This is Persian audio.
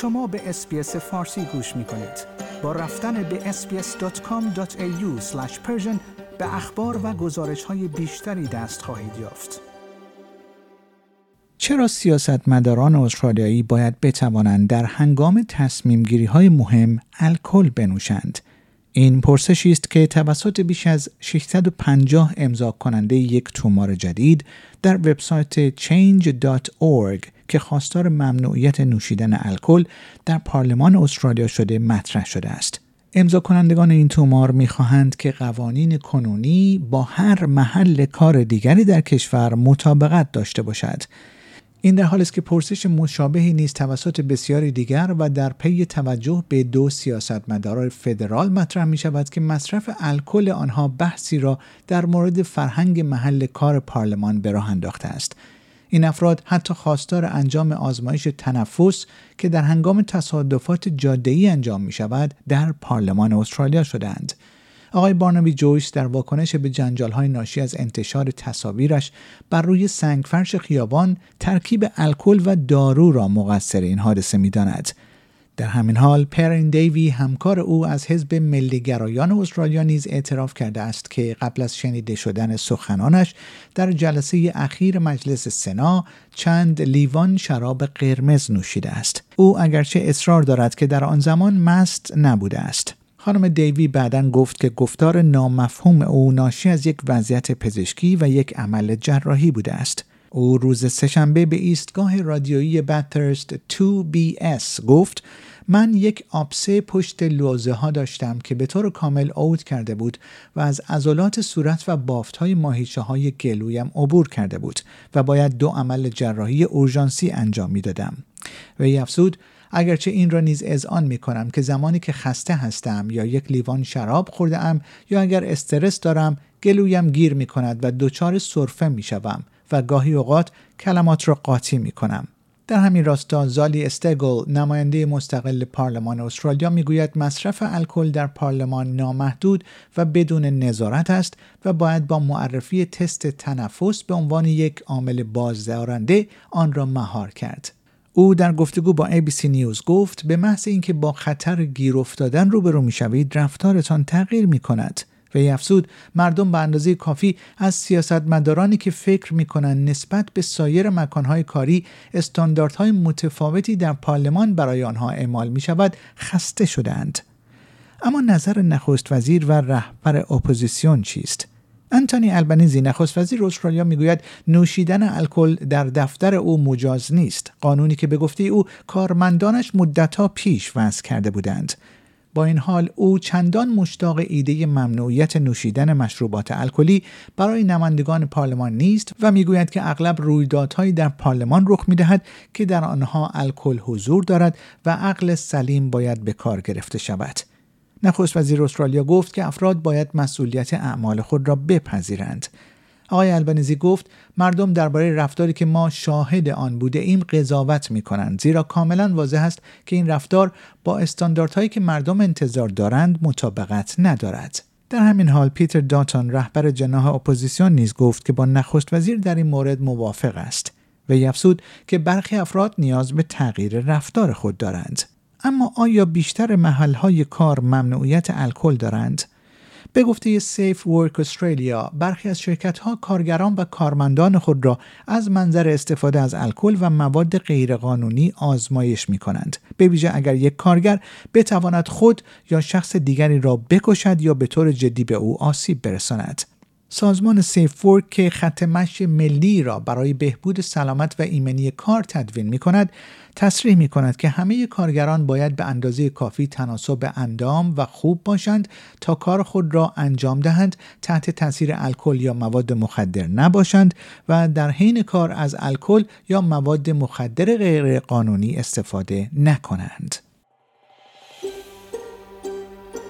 شما به اسپیس فارسی گوش می کنید. با رفتن به sbs.com.au به اخبار و گزارش های بیشتری دست خواهید یافت. چرا سیاستمداران استرالیایی باید بتوانند در هنگام تصمیم گیری های مهم الکل بنوشند؟ این پرسشی است که توسط بیش از 650 امضا کننده یک تومار جدید در وبسایت change.org که خواستار ممنوعیت نوشیدن الکل در پارلمان استرالیا شده مطرح شده است. امضا کنندگان این تومار می‌خواهند که قوانین کنونی با هر محل کار دیگری در کشور مطابقت داشته باشد این در حالی است که پرسش مشابهی نیز توسط بسیاری دیگر و در پی توجه به دو سیاستمدار فدرال مطرح می شود که مصرف الکل آنها بحثی را در مورد فرهنگ محل کار پارلمان به راه انداخته است این افراد حتی خواستار انجام آزمایش تنفس که در هنگام تصادفات جاده‌ای انجام می شود در پارلمان استرالیا شدند. آقای بارنابی جویس در واکنش به جنجال های ناشی از انتشار تصاویرش بر روی سنگفرش خیابان ترکیب الکل و دارو را مقصر این حادثه می داند. در همین حال پرین دیوی همکار او از حزب ملیگرایان استرالیا نیز اعتراف کرده است که قبل از شنیده شدن سخنانش در جلسه اخیر مجلس سنا چند لیوان شراب قرمز نوشیده است او اگرچه اصرار دارد که در آن زمان مست نبوده است خانم دیوی بعدا گفت که گفتار نامفهوم او ناشی از یک وضعیت پزشکی و یک عمل جراحی بوده است. او روز سهشنبه به ایستگاه رادیویی باترست 2BS گفت من یک آبسه پشت لوزه ها داشتم که به طور کامل اوت کرده بود و از عضلات صورت و بافت های ماهیچه های گلویم عبور کرده بود و باید دو عمل جراحی اورژانسی انجام می دادم. و افزود اگرچه این را نیز اذعان می کنم که زمانی که خسته هستم یا یک لیوان شراب خورده ام یا اگر استرس دارم گلویم گیر می کند و دچار سرفه می شوم و گاهی اوقات کلمات را قاطی می کنم. در همین راستا زالی استگل نماینده مستقل پارلمان استرالیا می‌گوید مصرف الکل در پارلمان نامحدود و بدون نظارت است و باید با معرفی تست تنفس به عنوان یک عامل بازدارنده آن را مهار کرد. او در گفتگو با ABC نیوز گفت به محض اینکه با خطر گیر افتادن روبرو می‌شوید رفتارتان تغییر می کند. و افزود مردم به اندازه کافی از سیاستمدارانی که فکر می‌کنند نسبت به سایر مکانهای کاری استانداردهای متفاوتی در پارلمان برای آنها اعمال می شود خسته شدند. اما نظر نخست وزیر و رهبر اپوزیسیون چیست؟ انتونی آلبانیزی نخست وزیر استرالیا می‌گوید نوشیدن الکل در دفتر او مجاز نیست قانونی که به گفته او کارمندانش مدتها پیش وضع کرده بودند با این حال او چندان مشتاق ایده ممنوعیت نوشیدن مشروبات الکلی برای نمایندگان پارلمان نیست و می‌گوید که اغلب رویدادهایی در پارلمان رخ می‌دهد که در آنها الکل حضور دارد و عقل سلیم باید به کار گرفته شود نخست وزیر استرالیا گفت که افراد باید مسئولیت اعمال خود را بپذیرند. آقای البنیزی گفت مردم درباره رفتاری که ما شاهد آن بوده ایم قضاوت می کنند زیرا کاملا واضح است که این رفتار با استانداردهایی که مردم انتظار دارند مطابقت ندارد. در همین حال پیتر داتون رهبر جناح اپوزیسیون نیز گفت که با نخست وزیر در این مورد موافق است و افزود که برخی افراد نیاز به تغییر رفتار خود دارند. اما آیا بیشتر محلهای کار ممنوعیت الکل دارند؟ به گفته سیف ورک استرالیا برخی از شرکت ها کارگران و کارمندان خود را از منظر استفاده از الکل و مواد غیرقانونی آزمایش می کنند به ویژه اگر یک کارگر بتواند خود یا شخص دیگری را بکشد یا به طور جدی به او آسیب برساند. سازمان سیفورک که خط مشی ملی را برای بهبود سلامت و ایمنی کار تدوین می کند تصریح می کند که همه کارگران باید به اندازه کافی تناسب اندام و خوب باشند تا کار خود را انجام دهند تحت تاثیر الکل یا مواد مخدر نباشند و در حین کار از الکل یا مواد مخدر غیرقانونی استفاده نکنند.